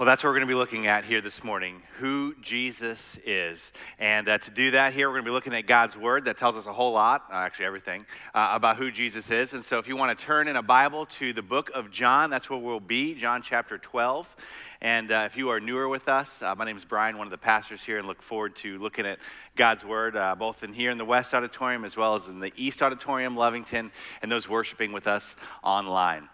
Well, that's what we're going to be looking at here this morning who Jesus is. And uh, to do that, here we're going to be looking at God's Word that tells us a whole lot, uh, actually, everything, uh, about who Jesus is. And so, if you want to turn in a Bible to the book of John, that's where we'll be, John chapter 12. And uh, if you are newer with us, uh, my name is Brian, one of the pastors here, and look forward to looking at God's Word, uh, both in here in the West Auditorium as well as in the East Auditorium, Lovington, and those worshiping with us online.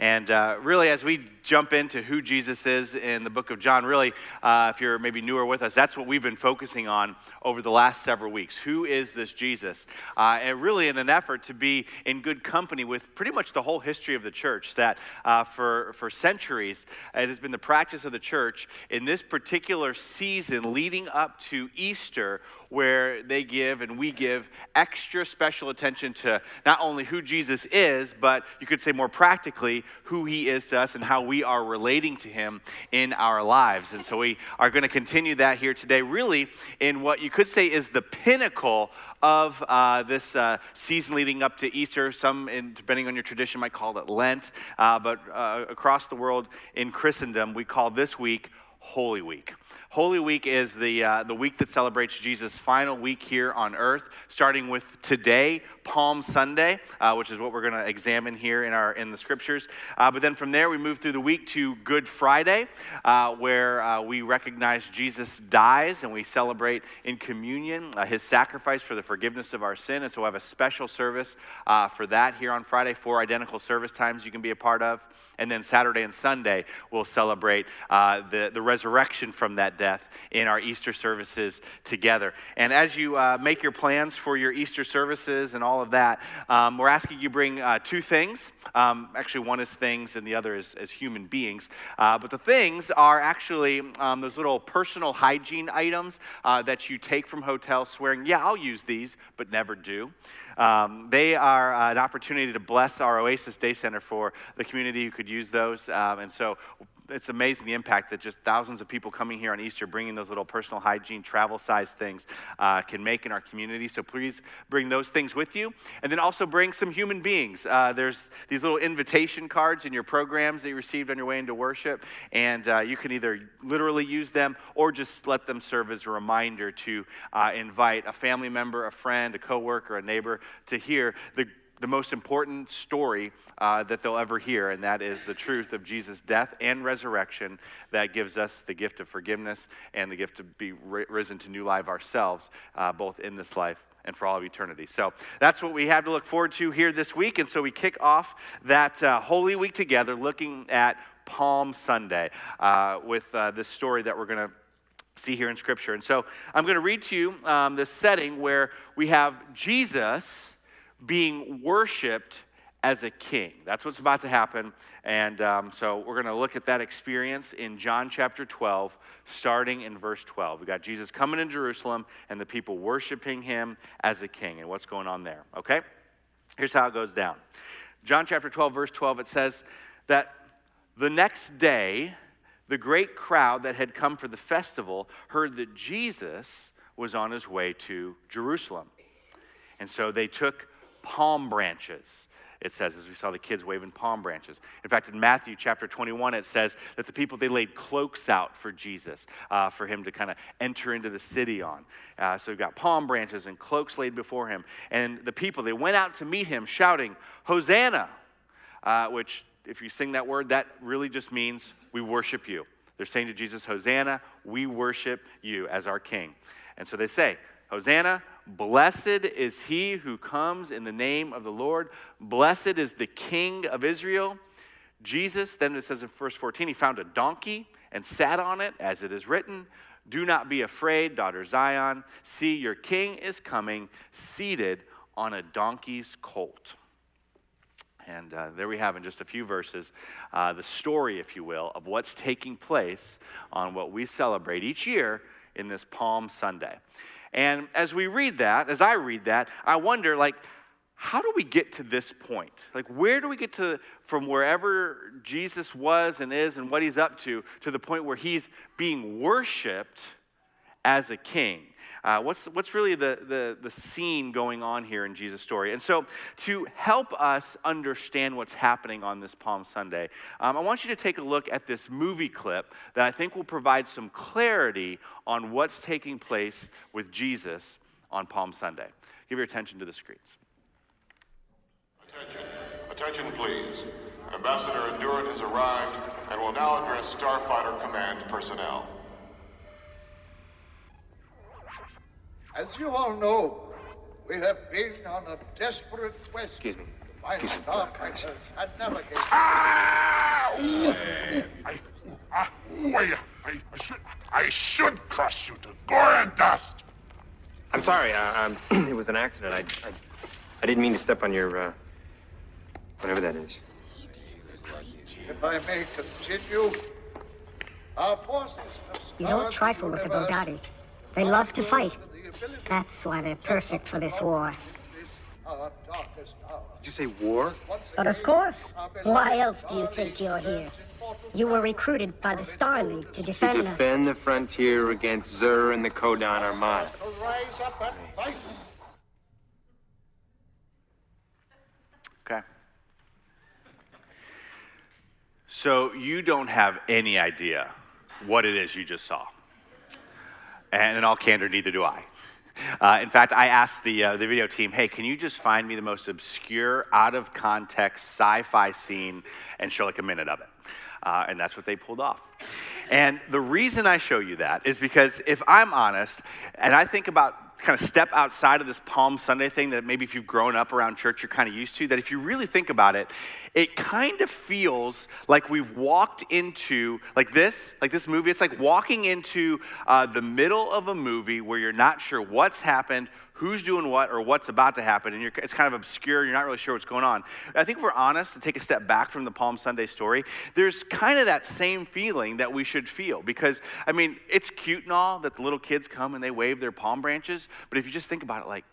And uh, really, as we jump into who Jesus is in the book of John, really, uh, if you're maybe newer with us, that's what we've been focusing on over the last several weeks. Who is this Jesus? Uh, and really, in an effort to be in good company with pretty much the whole history of the church, that uh, for, for centuries, it has been the practice of the church in this particular season leading up to Easter where they give and we give extra special attention to not only who Jesus is, but you could say more practically who he is to us and how we are relating to him in our lives. And so we are going to continue that here today, really in what you could say is the pinnacle of uh, this uh, season leading up to Easter. Some, in, depending on your tradition, might call it Lent, uh, but uh, across the world in Christendom, we call this week Holy Week. Holy Week is the, uh, the week that celebrates Jesus' final week here on earth, starting with today, Palm Sunday, uh, which is what we're going to examine here in, our, in the scriptures. Uh, but then from there, we move through the week to Good Friday, uh, where uh, we recognize Jesus dies and we celebrate in communion uh, his sacrifice for the forgiveness of our sin. And so we'll have a special service for that here on Friday, four identical service times you can be a part of. And then Saturday and Sunday, we'll celebrate the, the resurrection from that death in our Easter services together. And as you uh, make your plans for your Easter services and all of that, um, we're asking you bring uh, two things. Um, actually, one is things and the other is, is human beings. Uh, but the things are actually um, those little personal hygiene items uh, that you take from hotels, swearing, yeah, I'll use these, but never do. Um, they are uh, an opportunity to bless our Oasis Day Center for the community who could use those. Um, and so it's amazing the impact that just thousands of people coming here on Easter, bringing those little personal hygiene, travel size things, uh, can make in our community. So please bring those things with you. And then also bring some human beings. Uh, there's these little invitation cards in your programs that you received on your way into worship. And uh, you can either literally use them or just let them serve as a reminder to uh, invite a family member, a friend, a coworker, a neighbor to hear the the most important story uh, that they'll ever hear, and that is the truth of Jesus' death and resurrection that gives us the gift of forgiveness and the gift to be risen to new life ourselves, uh, both in this life and for all of eternity. So that's what we have to look forward to here this week. And so we kick off that uh, Holy Week together looking at Palm Sunday uh, with uh, this story that we're going to see here in Scripture. And so I'm going to read to you um, this setting where we have Jesus being worshiped as a king. That's what's about to happen. And um, so we're going to look at that experience in John chapter 12, starting in verse 12. We got Jesus coming in Jerusalem and the people worshiping him as a king and what's going on there. Okay? Here's how it goes down John chapter 12, verse 12, it says that the next day, the great crowd that had come for the festival heard that Jesus was on his way to Jerusalem. And so they took palm branches. It says, as we saw the kids waving palm branches. In fact, in Matthew chapter 21, it says that the people, they laid cloaks out for Jesus, uh, for him to kind of enter into the city on. Uh, so we've got palm branches and cloaks laid before him. And the people, they went out to meet him shouting, Hosanna, uh, which, if you sing that word, that really just means we worship you. They're saying to Jesus, Hosanna, we worship you as our king. And so they say, Hosanna, Blessed is he who comes in the name of the Lord. Blessed is the King of Israel. Jesus, then it says in verse 14, he found a donkey and sat on it, as it is written Do not be afraid, daughter Zion. See, your king is coming, seated on a donkey's colt. And uh, there we have in just a few verses uh, the story, if you will, of what's taking place on what we celebrate each year in this Palm Sunday. And as we read that, as I read that, I wonder, like, how do we get to this point? Like, where do we get to from wherever Jesus was and is and what he's up to to the point where he's being worshiped as a king. Uh, what's, what's really the, the, the scene going on here in Jesus' story? And so, to help us understand what's happening on this Palm Sunday, um, I want you to take a look at this movie clip that I think will provide some clarity on what's taking place with Jesus on Palm Sunday. Give your attention to the screens. Attention, attention please. Ambassador Enduran has arrived and will now address Starfighter Command personnel. As you all know, we have been on a desperate quest Excuse me. to find Excuse me, starfighters and navigators. I, ah, ooh, I, I, I should, I should crush you to gore and dust. I'm sorry. Uh, um, it was an accident. I, I, I didn't mean to step on your, uh, whatever that is. If I may continue, our forces have You don't trifle with the universe They love to fight. With the ability That's why they're perfect for this war. in this, our darkest hour. Did you say war? But of course, why else do you think you're here? stands in mortal You were recruited by the Star League to To defend the... defend the frontier against Xur and the Ko-Dan Armada. rise up and fight. Okay. So you don't have any idea what it is you just saw. And in all candor, neither do I. Uh, in fact, I asked the, uh, the video team, hey, can you just find me the most obscure, out of context sci fi scene and show like a minute of it? Uh, and that's what they pulled off. And the reason I show you that is because if I'm honest, and I think about kind of step outside of this Palm Sunday thing that maybe if you've grown up around church, you're kind of used to, that if you really think about it, it kind of feels like we've walked into, like this, like this movie, it's like walking into uh, the middle of a movie where you're not sure what's happened, who's doing what or what's about to happen, and it's kind of obscure, you're not really sure what's going on. I think if we're honest to take a step back from the Palm Sunday story, there's kind of that same feeling that we should feel because, I mean, it's cute and all that the little kids come and they wave their palm branches, but if you just think about it, like,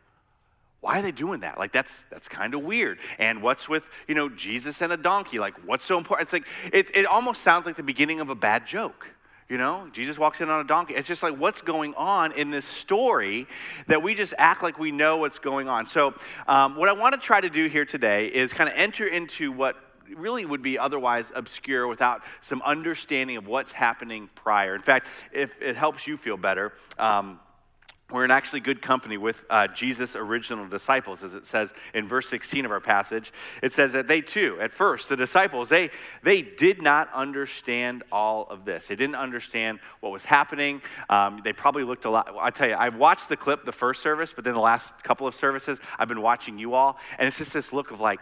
why are they doing that? Like that's that's kind of weird. And what's with you know Jesus and a donkey? Like what's so important? It's like it it almost sounds like the beginning of a bad joke. You know, Jesus walks in on a donkey. It's just like what's going on in this story that we just act like we know what's going on. So, um, what I want to try to do here today is kind of enter into what really would be otherwise obscure without some understanding of what's happening prior. In fact, if it helps you feel better, um, we're in actually good company with uh, Jesus' original disciples, as it says in verse 16 of our passage. It says that they too, at first, the disciples, they, they did not understand all of this. They didn't understand what was happening. Um, they probably looked a lot. I tell you, I've watched the clip the first service, but then the last couple of services, I've been watching you all, and it's just this look of like,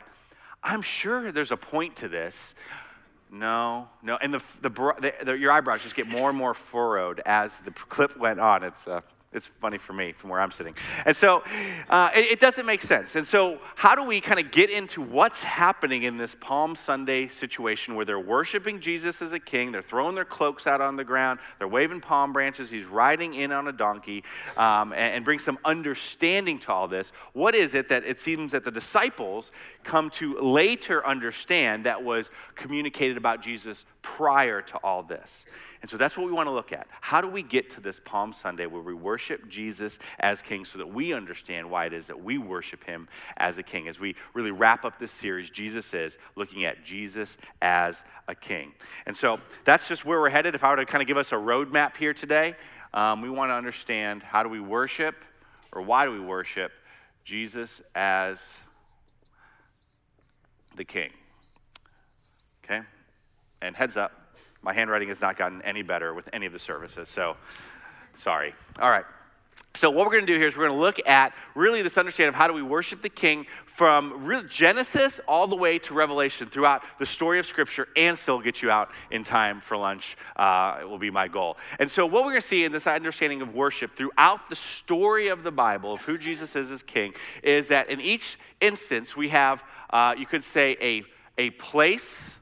I'm sure there's a point to this. No, no, and the, the, the, your eyebrows just get more and more furrowed as the clip went on. It's uh, it's funny for me from where I'm sitting. And so uh, it, it, doesn't make sense. And so, how do we kind of get into what's happening in this Palm Sunday situation where they're worshiping Jesus as a king? They're throwing their cloaks out on the ground, they're waving palm branches, he's riding in on a donkey, um, and, and bring some understanding to all this. What is it that it seems that the disciples come to later understand that was communicated about Jesus prior to all this? And so that's what we want to look at. How do we get to this Palm Sunday where we worship Jesus as King so that we understand why it is that we worship him as a King? As we really wrap up this series, Jesus is looking at Jesus as a King. And so that's just where we're headed. If I were to kind of give us a roadmap here today, um, we want to understand how do we worship or why do we worship Jesus as the King? Okay? And heads up, my handwriting has not gotten any better with any of the services, so sorry. All right. So, what we're going to do here is we're going to look at really this understanding of how do we worship the King from Genesis all the way to Revelation throughout the story of Scripture and still get you out in time for lunch. Uh, will be my goal. And so, what we're going to see in this understanding of worship throughout the story of the Bible of who Jesus is as King is that in each instance we have, uh, you could say, a, a place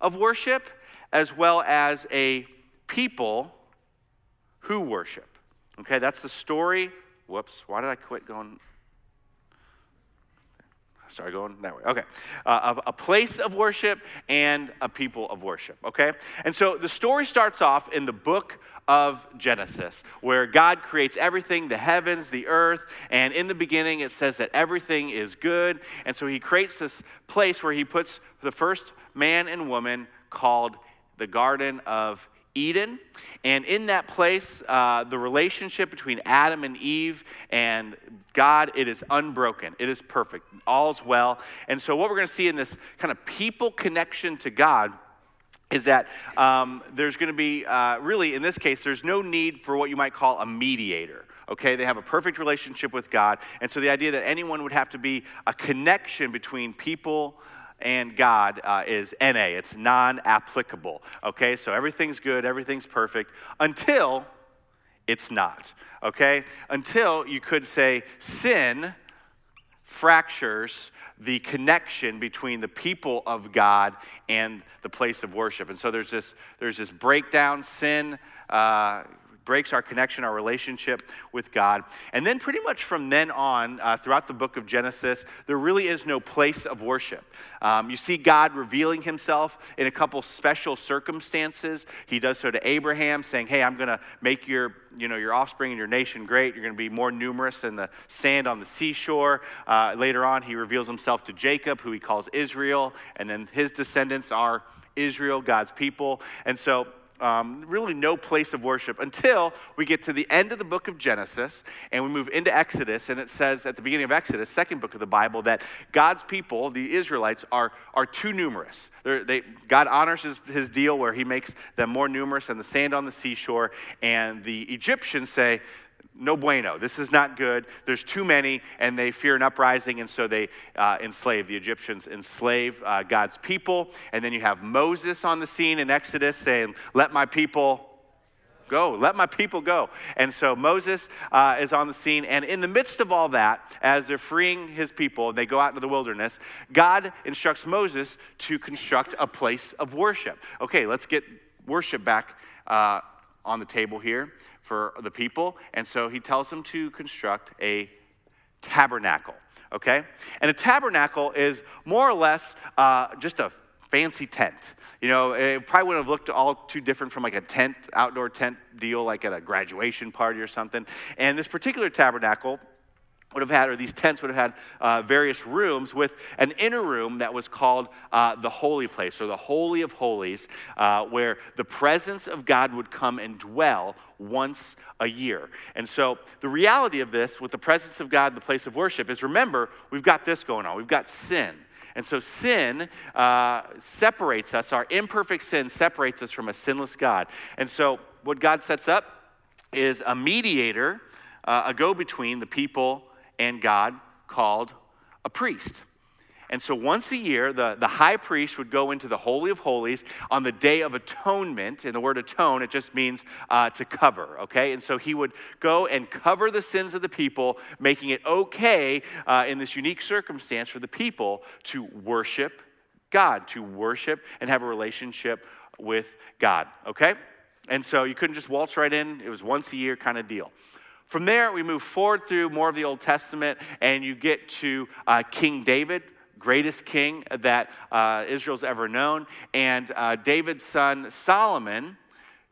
of worship as well as a people who worship. Okay, that's the story. Whoops, why did I quit going? I started going that way. Okay. Uh, a, a place of worship and a people of worship. Okay. And so the story starts off in the book of Genesis, where God creates everything the heavens, the earth, and in the beginning it says that everything is good. And so he creates this place where he puts the first man and woman called the Garden of Eden. And in that place, uh, the relationship between Adam and Eve and God, it is unbroken. It is perfect. All's well. And so, what we're going to see in this kind of people connection to God is that um, there's going to be, uh, really, in this case, there's no need for what you might call a mediator okay? They have a perfect relationship with God. And so the idea that anyone would have to be a connection between people and God uh, is NA, it's non applicable. Okay, so everything's good, everything's perfect until it's not. Okay, until you could say sin fractures the connection between the people of God and the place of worship. And so there's this, there's this breakdown, sin. Uh, breaks our connection, our relationship with God. And then, pretty much from then on, uh, throughout the book of Genesis, there really is no place of worship. Um, you see God revealing himself in a couple special circumstances. He does so to Abraham, saying, Hey, I'm going to make your you know, your offspring and your nation great. You're going to be more numerous than the sand on the seashore. Uh, later on, he reveals himself to Jacob, who he calls Israel, and then his descendants are Israel, God's people. And so um, really no place of worship until we get to the end of the book of Genesis and we move into Exodus. And it says at the beginning of Exodus, second book of the Bible, that God's people, the Israelites, are, are too numerous. They, God honors his, his deal where he makes them more numerous than the sand on the seashore. And the Egyptians say, no bueno. This is not good. There's too many, and they fear an uprising, and so they uh, enslave. The Egyptians enslave uh, God's people. And then you have Moses on the scene in Exodus saying, Let my people go. Let my people go. And so Moses uh, is on the scene. And in the midst of all that, as they're freeing his people, and they go out into the wilderness, God instructs Moses to construct a place of worship. Okay, let's get worship back uh, on the table here for the people. And so he tells them to construct a tabernacle, okay? And a tabernacle is more or less uh, just a fancy tent. You know, it probably wouldn't have looked all too different from like a tent, outdoor tent deal, like at a graduation party or something. And this particular tabernacle would have had, or these tents would have had uh, various rooms with an inner room that was called uh, the holy place or the holy of holies, uh, where the presence of God would come and dwell once a year. And so the reality of this, with the presence of God, the place of worship, is remember, we've got this going on. We've got sin. And so sin uh, separates us, our imperfect sin separates us from a sinless God. And so what God sets up is a mediator, uh, a go between the people and God called a priest. And so once a year, the, the high priest would go into the Holy of Holies on the Day of Atonement. And the word atone, it just means uh, to cover, okay? And so he would go and cover the sins of the people, making it okay uh, in this unique circumstance for the people to worship God, to worship and have a relationship with God, okay? And so you couldn't just waltz right in, it was once a year kind of deal. From there, we move forward through more of the Old Testament, and you get to uh, King David, greatest king that uh, Israel's ever known. And uh, David's son Solomon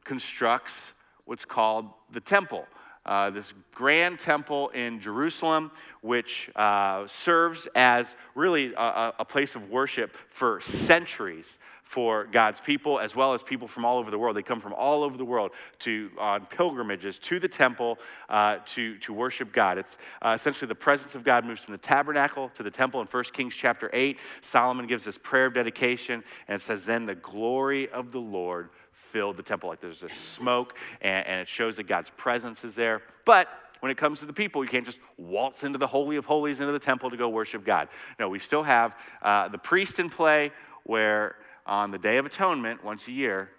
constructs what's called the temple. Uh, this grand temple in Jerusalem, which uh, serves as really a, a place of worship for centuries for God's people, as well as people from all over the world. They come from all over the world to on pilgrimages to the temple uh, to, to worship God. It's uh, essentially the presence of God moves from the tabernacle to the temple in 1 Kings chapter 8. Solomon gives this prayer of dedication, and it says, Then the glory of the Lord filled the temple. Like there's a smoke, and, and it shows that God's presence is there. But when it comes to the people, you can't just waltz into the Holy of Holies, into the temple to go worship God. No, we still have uh, the priest in play where on the Day of Atonement, once a year,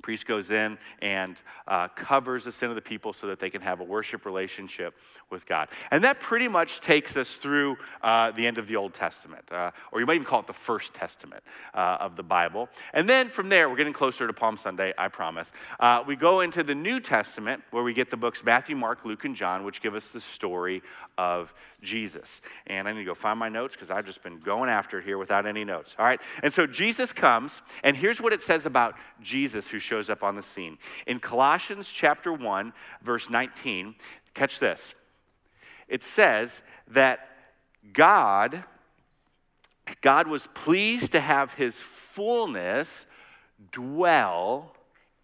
priest goes in and uh, covers the sin of the people so that they can have a worship relationship with God. And that pretty much takes us through uh, the end of the Old Testament, uh, or you might even call it the First Testament uh, of the Bible. And then from there, we're getting closer to Palm Sunday, I promise. Uh, we go into the New Testament where we get the books Matthew, Mark, Luke, and John, which give us the story of Jesus. And I need to go find my notes because I've just been going after here without any notes. All right. And so Jesus comes, and here's what it says about Jesus who shows up on the scene. In Colossians chapter 1, verse 19, catch this. It says that God God was pleased to have his fullness dwell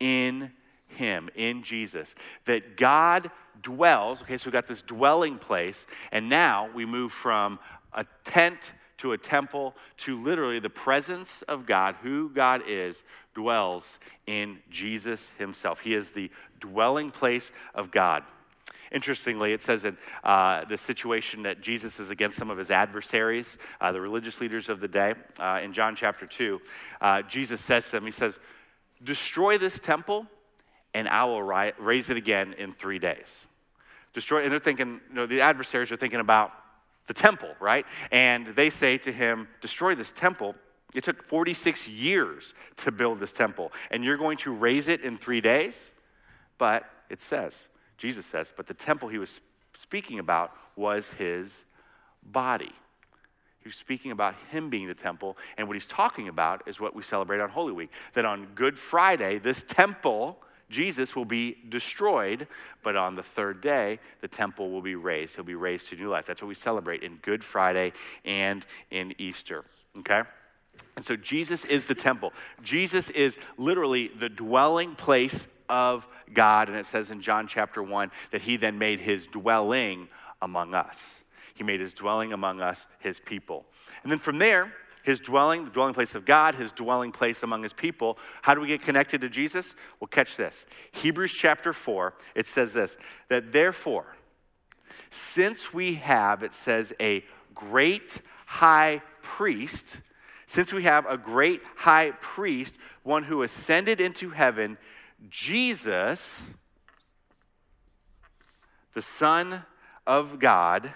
in him, in Jesus. That God dwells, okay, so we got this dwelling place, and now we move from a tent to a temple to literally the presence of God, who God is, dwells in Jesus himself. He is the dwelling place of God. Interestingly, it says in uh, the situation that Jesus is against some of his adversaries, uh, the religious leaders of the day, uh, in John chapter 2, uh, Jesus says to them, He says, Destroy this temple, and I will raise it again in three days. Destroy, and they're thinking, you know, the adversaries are thinking about the temple, right? And they say to him, Destroy this temple. It took 46 years to build this temple, and you're going to raise it in three days? But it says, Jesus says, but the temple he was speaking about was his body. He was speaking about him being the temple, and what he's talking about is what we celebrate on Holy Week. That on Good Friday, this temple, Jesus, will be destroyed, but on the third day, the temple will be raised. He'll be raised to new life. That's what we celebrate in Good Friday and in Easter, okay? And so Jesus is the temple. Jesus is literally the dwelling place of God. And it says in John chapter 1 that he then made his dwelling among us. He made his dwelling among us, his people. And then from there, his dwelling, the dwelling place of God, his dwelling place among his people. How do we get connected to Jesus? Well, catch this. Hebrews chapter 4, it says this that therefore, since we have, it says, a great high priest, since we have a great high priest, one who ascended into heaven, Jesus, the Son of God,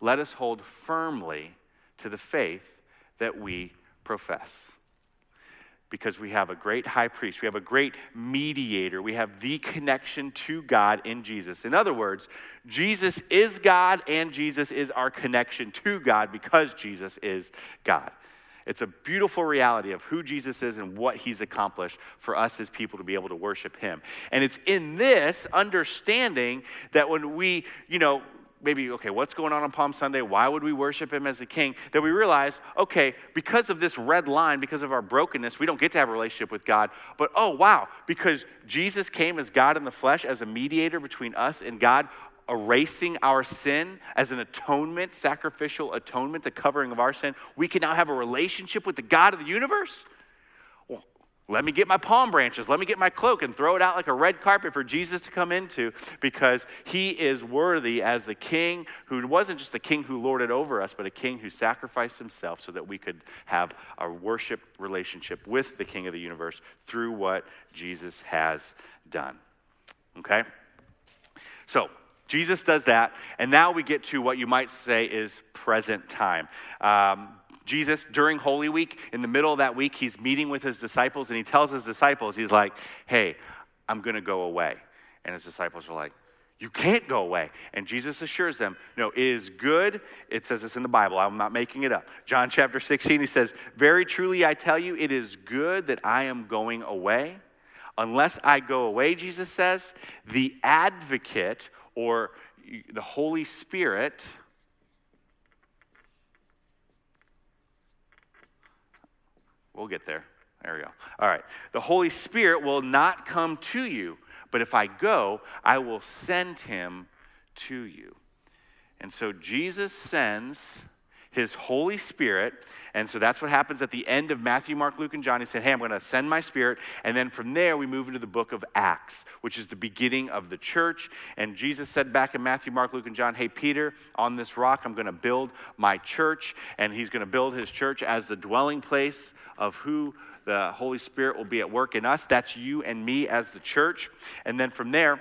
let us hold firmly to the faith that we profess. Because we have a great high priest, we have a great mediator, we have the connection to God in Jesus. In other words, Jesus is God and Jesus is our connection to God because Jesus is God. It's a beautiful reality of who Jesus is and what he's accomplished for us as people to be able to worship him. And it's in this understanding that when we, you know, maybe, okay, what's going on on Palm Sunday? Why would we worship him as a king? That we realize, okay, because of this red line, because of our brokenness, we don't get to have a relationship with God. But oh, wow, because Jesus came as God in the flesh, as a mediator between us and God, erasing our sin as an atonement, sacrificial atonement, the covering of our sin, we can now have a relationship with the God of the universe? Let me get my palm branches, let me get my cloak and throw it out like a red carpet for Jesus to come into because he is worthy as the king who wasn't just the king who lorded over us, but a king who sacrificed himself so that we could have a worship relationship with the king of the universe through what Jesus has done. Okay? So, Jesus does that, and now we get to what you might say is present time. Um, Jesus, during Holy Week, in the middle of that week, he's meeting with his disciples, and he tells his disciples, he's like, hey, I'm gonna go away. And his disciples are like, you can't go away. And Jesus assures them, no, it is good. It says this in the Bible. I'm not making it up. John chapter 16, he says, Very truly I tell you, it is good that I am going away. Unless I go away, Jesus says, the advocate or the Holy Spirit We'll get there. There we go. All right. The Holy Spirit will not come to you, but if I go, I will send him to you. And so Jesus sends his Holy Spirit. And so that's what happens at the end of Matthew, Mark, Luke, and John. He said, Hey, I'm going to send my Spirit. And then from there, we move into the book of Acts, which is the beginning of the church. And Jesus said back in Matthew, Mark, Luke, and John, Hey, Peter, on this rock, I'm going to build my church. And he's going to build his church as the dwelling place of who the Holy Spirit will be at work in us. That's you and me as the church. And then from there,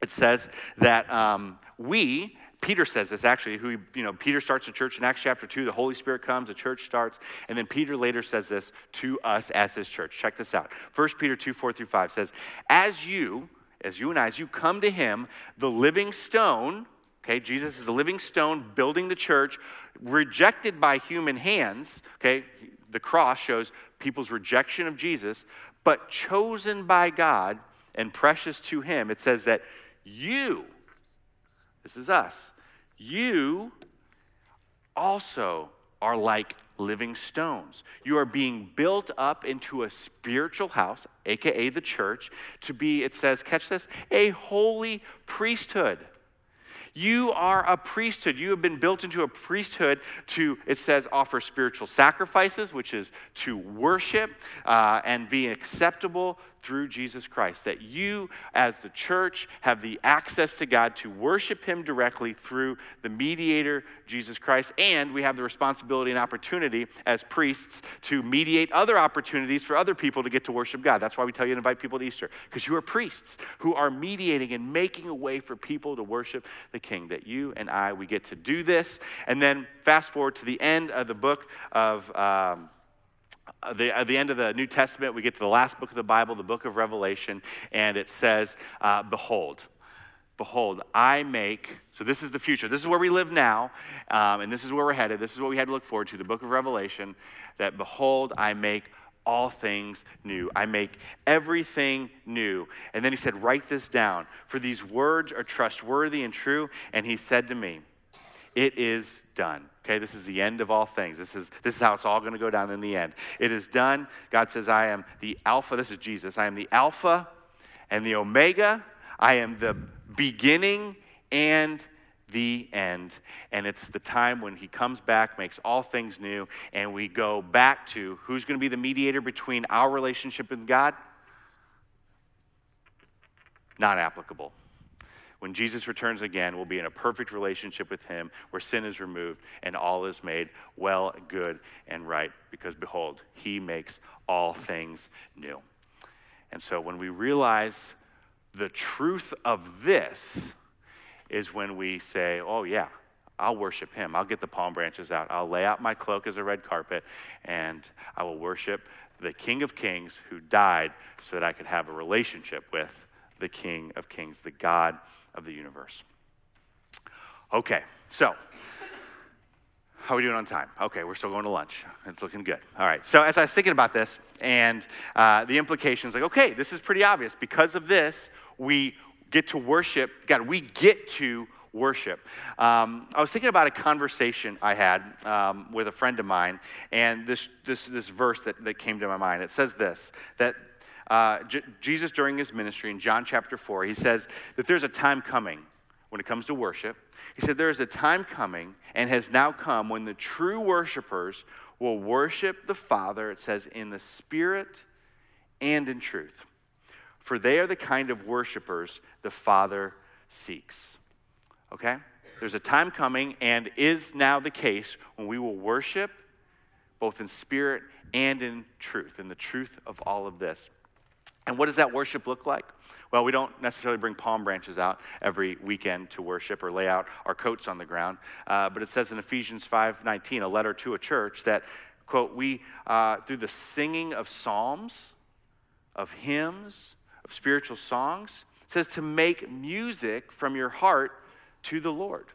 it says that um, we Peter says this actually, who, you know, Peter starts a church in Acts chapter 2, the Holy Spirit comes, the church starts, and then Peter later says this to us as his church. Check this out. 1 Peter 2, 4 through 5 says, As you, as you and I, as you come to him, the living stone, okay, Jesus is the living stone building the church, rejected by human hands, okay, the cross shows people's rejection of Jesus, but chosen by God and precious to him. It says that you, this is us. You also are like living stones. You are being built up into a spiritual house, aka the church, to be, it says, catch this, a holy priesthood. You are a priesthood. You have been built into a priesthood to, it says, offer spiritual sacrifices, which is to worship uh, and be acceptable through Jesus Christ. That you, as the church, have the access to God to worship Him directly through the mediator, Jesus Christ. And we have the responsibility and opportunity as priests to mediate other opportunities for other people to get to worship God. That's why we tell you to invite people to Easter, because you are priests who are mediating and making a way for people to worship the King. That you and I, we get to do this. And then fast forward to the end of the book of. Um, the, at the end of the New Testament, we get to the last book of the Bible, the book of Revelation, and it says, uh, Behold, behold, I make, so this is the future. This is where we live now, um, and this is where we're headed. This is what we had to look forward to, the book of Revelation, that behold, I make all things new. I make everything new. And then he said, Write this down, for these words are trustworthy and true. And he said to me, It is done. Okay, this is the end of all things. This is, this is how it's all going to go down in the end. It is done. God says, I am the Alpha. This is Jesus. I am the Alpha and the Omega. I am the beginning and the end. And it's the time when He comes back, makes all things new, and we go back to who's going to be the mediator between our relationship with God? Not applicable when Jesus returns again, we'll be in a perfect relationship with him where sin is removed and all is made well, good, and right. Because behold, he makes all things new. And so when we realize the truth of this, is when we say, oh, yeah, I'll worship him. I'll get the palm branches out. I'll lay out my cloak as a red carpet, and I will worship the King of Kings who died so that I could have a relationship with the King of Kings, the God of the universe. Okay, so how are we doing on time? Okay, we're still going to lunch. It's looking good. All right. So as I was thinking about this and uh, the implications, like, okay, this is pretty obvious. Because of this, we get to worship God. We get to worship. Um, I was thinking about a conversation I had um, with a friend of mine, and this this this verse that, that came to my mind. It says this that uh, J- Jesus, during his ministry in John chapter 4, he says that there's a time coming when it comes to worship. He said, There is a time coming and has now come when the true worshipers will worship the Father, it says, in the Spirit and in truth. For they are the kind of worshipers the Father seeks. Okay? There's a time coming and is now the case when we will worship both in spirit and in truth, in the truth of all of this. And what does that worship look like? Well, we don't necessarily bring palm branches out every weekend to worship or lay out our coats on the ground. Uh, but it says in Ephesians 5:19, a letter to a church, that quote, we uh, through the singing of psalms, of hymns, of spiritual songs, says to make music from your heart to the Lord.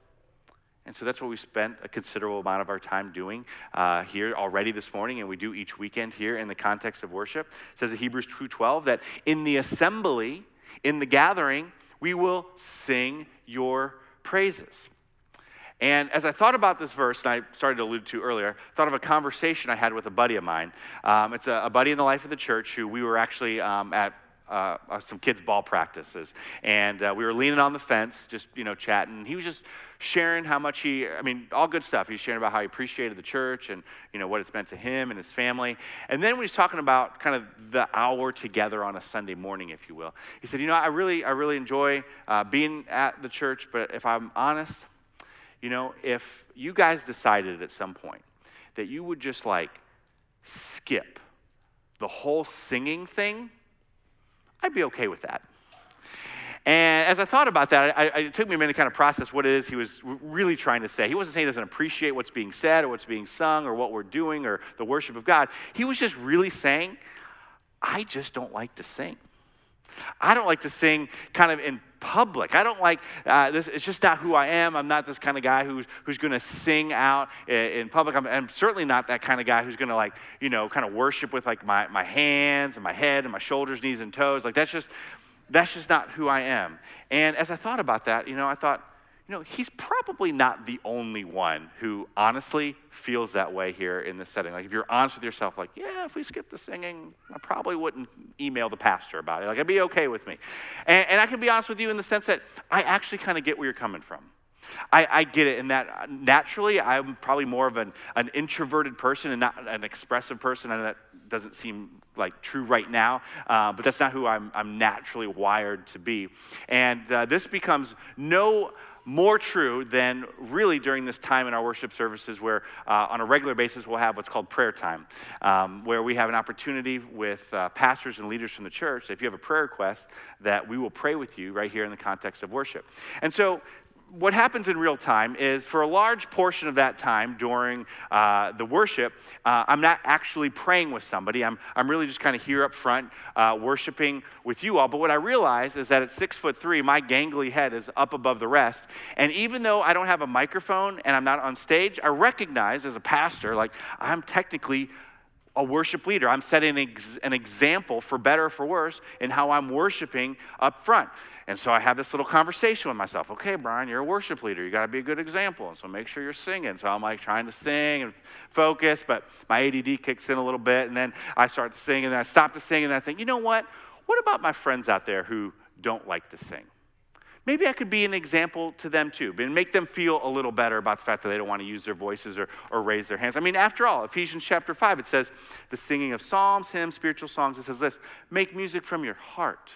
And so that's what we spent a considerable amount of our time doing uh, here already this morning, and we do each weekend here in the context of worship. It says in Hebrews 2.12 that in the assembly, in the gathering, we will sing your praises. And as I thought about this verse, and I started to allude to earlier, I thought of a conversation I had with a buddy of mine. Um, it's a, a, buddy in the life of the church who we were actually um, at uh, uh, some kids' ball practices, and uh, we were leaning on the fence, just you know, chatting. He was just sharing how much he, I mean, all good stuff. He was sharing about how he appreciated the church and you know what it's meant to him and his family. And then when was talking about kind of the hour together on a Sunday morning, if you will, he said, you know, I really, I really enjoy uh, being at the church, but if I'm honest, you know, if you guys decided at some point that you would just like skip the whole singing thing, I'd be okay with that. And as I thought about that, I, I, it took me a minute to kind of process what it is he was really trying to say. He wasn't saying he doesn't appreciate what's being said or what's being sung or what we're doing or the worship of God. He was just really saying, I just don't like to sing. I don't like to sing kind of in public. I don't like uh, this. It's just not who I am. I'm not this kind of guy who's, who's going to sing out in, in public. I'm, I'm, certainly not that kind of guy who's going to like, you know, kind of worship with like my, my hands and my head and my shoulders, knees, and toes. Like that's just, that's just not who I am. And as I thought about that, you know, I thought, you know, he's probably not the only one who honestly feels that way here in this setting. Like, if you're honest with yourself, like, yeah, if we skip the singing, I probably wouldn't email the pastor about it. Like, it'd be okay with me. And, and I can be honest with you in the sense that I actually kind of get where you're coming from. I, I, get it in that naturally I'm probably more of an, an introverted person and not an expressive person. I know that doesn't seem like true right now, uh, but that's not who I'm, I'm naturally wired to be. And uh, this becomes no more true than really during this time in our worship services where uh, on a regular basis we'll have what's called prayer time um, where we have an opportunity with uh, pastors and leaders from the church if you have a prayer request that we will pray with you right here in the context of worship. And so what happens in real time is for a large portion of that time during uh, the worship, uh, I'm not actually praying with somebody. I'm, I'm really just kind of here up front uh, worshiping with you all. But what I realize is that at six foot three, my gangly head is up above the rest. And even though I don't have a microphone and I'm not on stage, I recognize as a pastor, like I'm technically a worship leader. I'm setting an, ex- an example for better or for worse in how I'm worshiping up front. And so I have this little conversation with myself. Okay, Brian, you're a worship leader. You got to be a good example. And so make sure you're singing. So I'm like trying to sing and focus, but my ADD kicks in a little bit. And then I start to sing, and then I stop to sing, and I think, you know what? What about my friends out there who don't like to sing? Maybe I could be an example to them too, and make them feel a little better about the fact that they don't want to use their voices or, or raise their hands. I mean, after all, Ephesians chapter 5, it says the singing of psalms, hymns, spiritual songs. It says this make music from your heart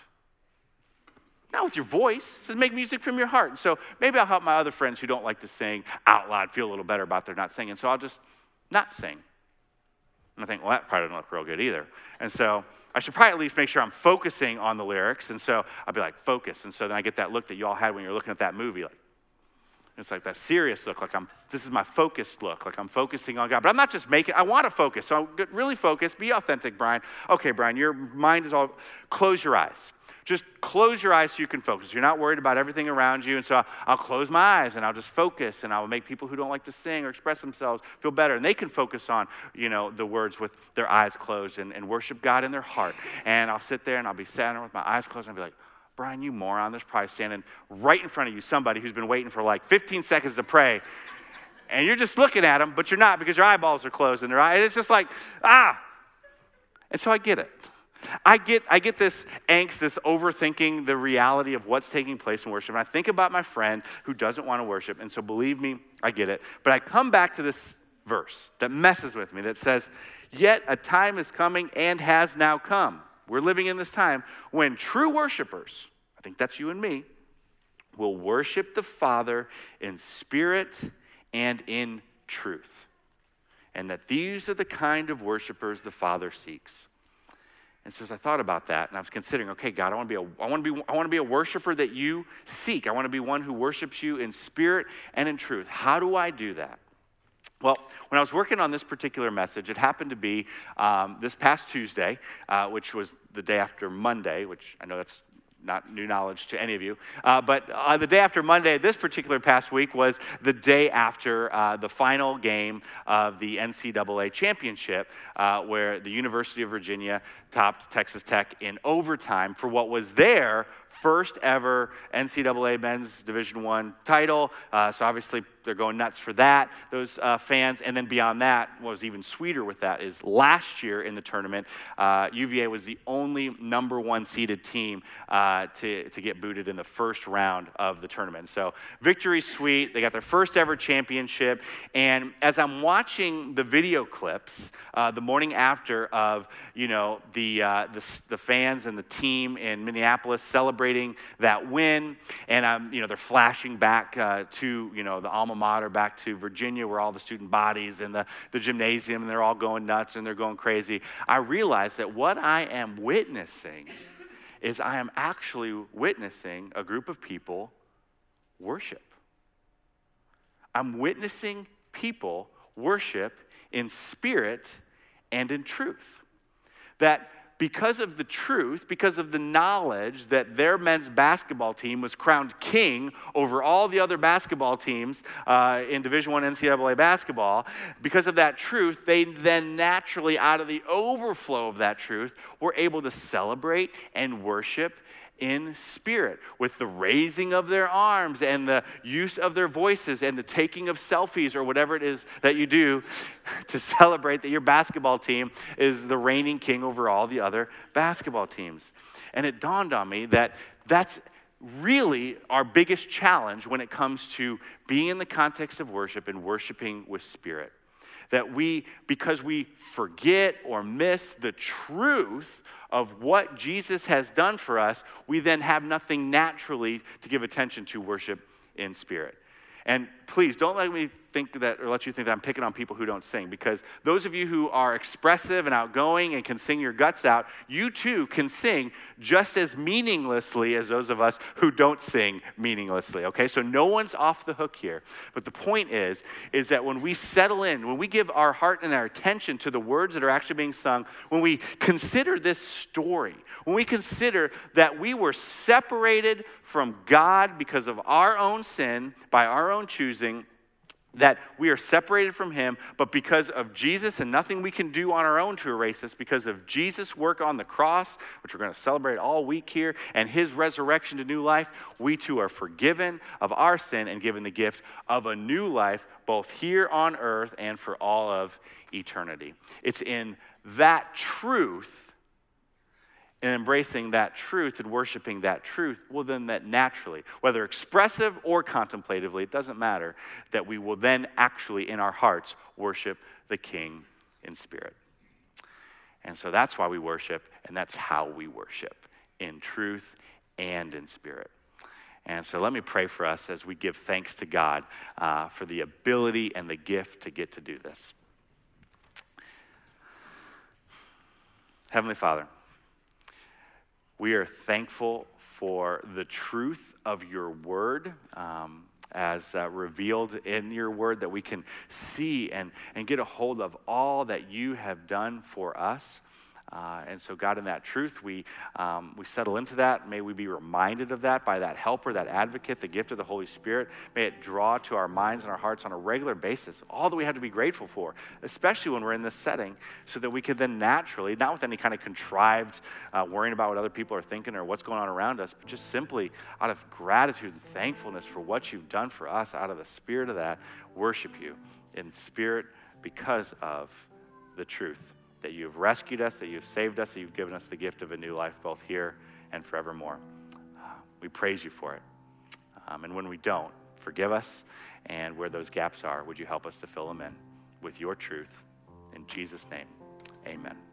not with your voice. It says make music from your heart. So maybe I'll help my other friends who don't like to sing out loud feel a little better about their not singing. So I'll just not sing. And I think, well, that probably doesn't look real good either. And so I should probably at least make sure I'm focusing on the lyrics. And so I'll be like, focus. And so then I get that look that you all had when you're looking at that movie, like, it's like that serious look, like I'm, this is my focused look, like I'm focusing on God. But I'm not just making, I want to focus. So I'm really focused. Be authentic, Brian. Okay, Brian, your mind is all, close your eyes. Just close your eyes so you can focus. You're not worried about everything around you. And so I'll close my eyes and I'll just focus and I'll make people who don't like to sing or express themselves feel better. And they can focus on, you know, the words with their eyes closed and, and worship God in their heart. And I'll sit there and I'll be sitting with my eyes closed and I'll be like, Brian, you moron. There's probably standing right in front of you somebody who's been waiting for like 15 seconds to pray. And you're just looking at them, but you're not because your eyeballs are closed and their eyes. It's just like, ah. And so I get it. I get, I get this angst, this overthinking the reality of what's taking place in worship. And I think about my friend who doesn't want to worship. And so believe me, I get it. But I come back to this verse that messes with me that says, Yet a time is coming and has now come. We're living in this time when true worshipers, I think that's you and me, will worship the Father in spirit and in truth. And that these are the kind of worshipers the Father seeks. And so as I thought about that, and I was considering, okay, God, I want to be a, I want to be, I want to be a worshiper that you seek. I want to be one who worships you in spirit and in truth. How do I do that? Well, when I was working on this particular message, it happened to be um, this past Tuesday, uh, which was the day after Monday, which I know that's not new knowledge to any of you. Uh, but uh, the day after Monday, this particular past week, was the day after uh, the final game of the NCAA championship, uh, where the University of Virginia topped Texas Tech in overtime for what was their first ever NCAA men's Division One title. Uh, so obviously they're going nuts for that, those uh, fans. And then beyond that, what was even sweeter with that is last year in the tournament, uh, UVA was the only number one seeded team uh, to, to get booted in the first round of the tournament. So victory sweet. They got their first ever championship. And as I'm watching the video clips uh, the morning after of, you know, the, uh, the, the fans and the team in Minneapolis celebrating celebrating that win. And, um, you know, they're flashing back uh, to, you know, the alma mater, back to Virginia, where all the student bodies and the, the gymnasium, and they're all going nuts and they're going crazy. I realize that what I am witnessing is I am actually witnessing a group of people worship. I'm witnessing people worship in spirit and in truth. That because of the truth, because of the knowledge that their men's basketball team was crowned king over all the other basketball teams uh, in Division One NCAA basketball, because of that truth, they then naturally, out of the overflow of that truth, were able to celebrate and worship in spirit with the raising of their arms and the use of their voices and the taking of selfies or whatever it is that you do to celebrate that your basketball team is the reigning king over all the other basketball teams. And it dawned on me that that's really our biggest challenge when it comes to being in the context of worship and worshiping with spirit. That we, because we forget or miss the truth of what Jesus has done for us, we then have nothing naturally to give attention to worship in spirit. And please don't let me think that or let you think that I'm picking on people who don't sing because those of you who are expressive and outgoing and can sing your guts out, you too can sing just as meaninglessly as those of us who don't sing meaninglessly. Okay? So no one's off the hook here. But the point is is that when we settle in, when we give our heart and our attention to the words that are actually being sung, when we consider this story, when we consider that we were separated from God because of our own sin by our own choosing, that we are separated from him, but because of Jesus and nothing we can do on our own to erase us, because of Jesus' work on the cross, which we're going to celebrate all week here, and his resurrection to new life, we too are forgiven of our sin and given the gift of a new life, both here on earth and for all of eternity. It's in that truth and embracing that truth and worshiping that truth, well, then that naturally, whether expressive or contemplatively, it doesn't matter, that we will then actually in our hearts worship the King in spirit. And so that's why we worship, and that's how we worship in truth and in spirit. And so let me pray for us as we give thanks to God uh, for the ability and the gift to get to do this. Heavenly Father, we are thankful for the truth of your word. Um, as uh, revealed in your word, that we can see and, and get a hold of all that you have done for us. Uh, and so, God, in that truth, we, um, we settle into that. May we be reminded of that by that helper, that advocate, the gift of the Holy Spirit. May it draw to our minds and our hearts on a regular basis all that we have to be grateful for, especially when we're in this setting, so that we could then naturally, not with any kind of contrived uh, worrying about what other people are thinking or what's going on around us, but just simply out of gratitude and thankfulness for what you've done for us, out of the spirit of that, worship you in spirit because of the truth that you have rescued us, that you've saved us, that you've given us the gift of a new life, both here and forevermore. Uh, we praise you for it. Um, and when we don't, forgive us. And where those gaps are, would you help us to fill them in with your truth? In Jesus' name, amen.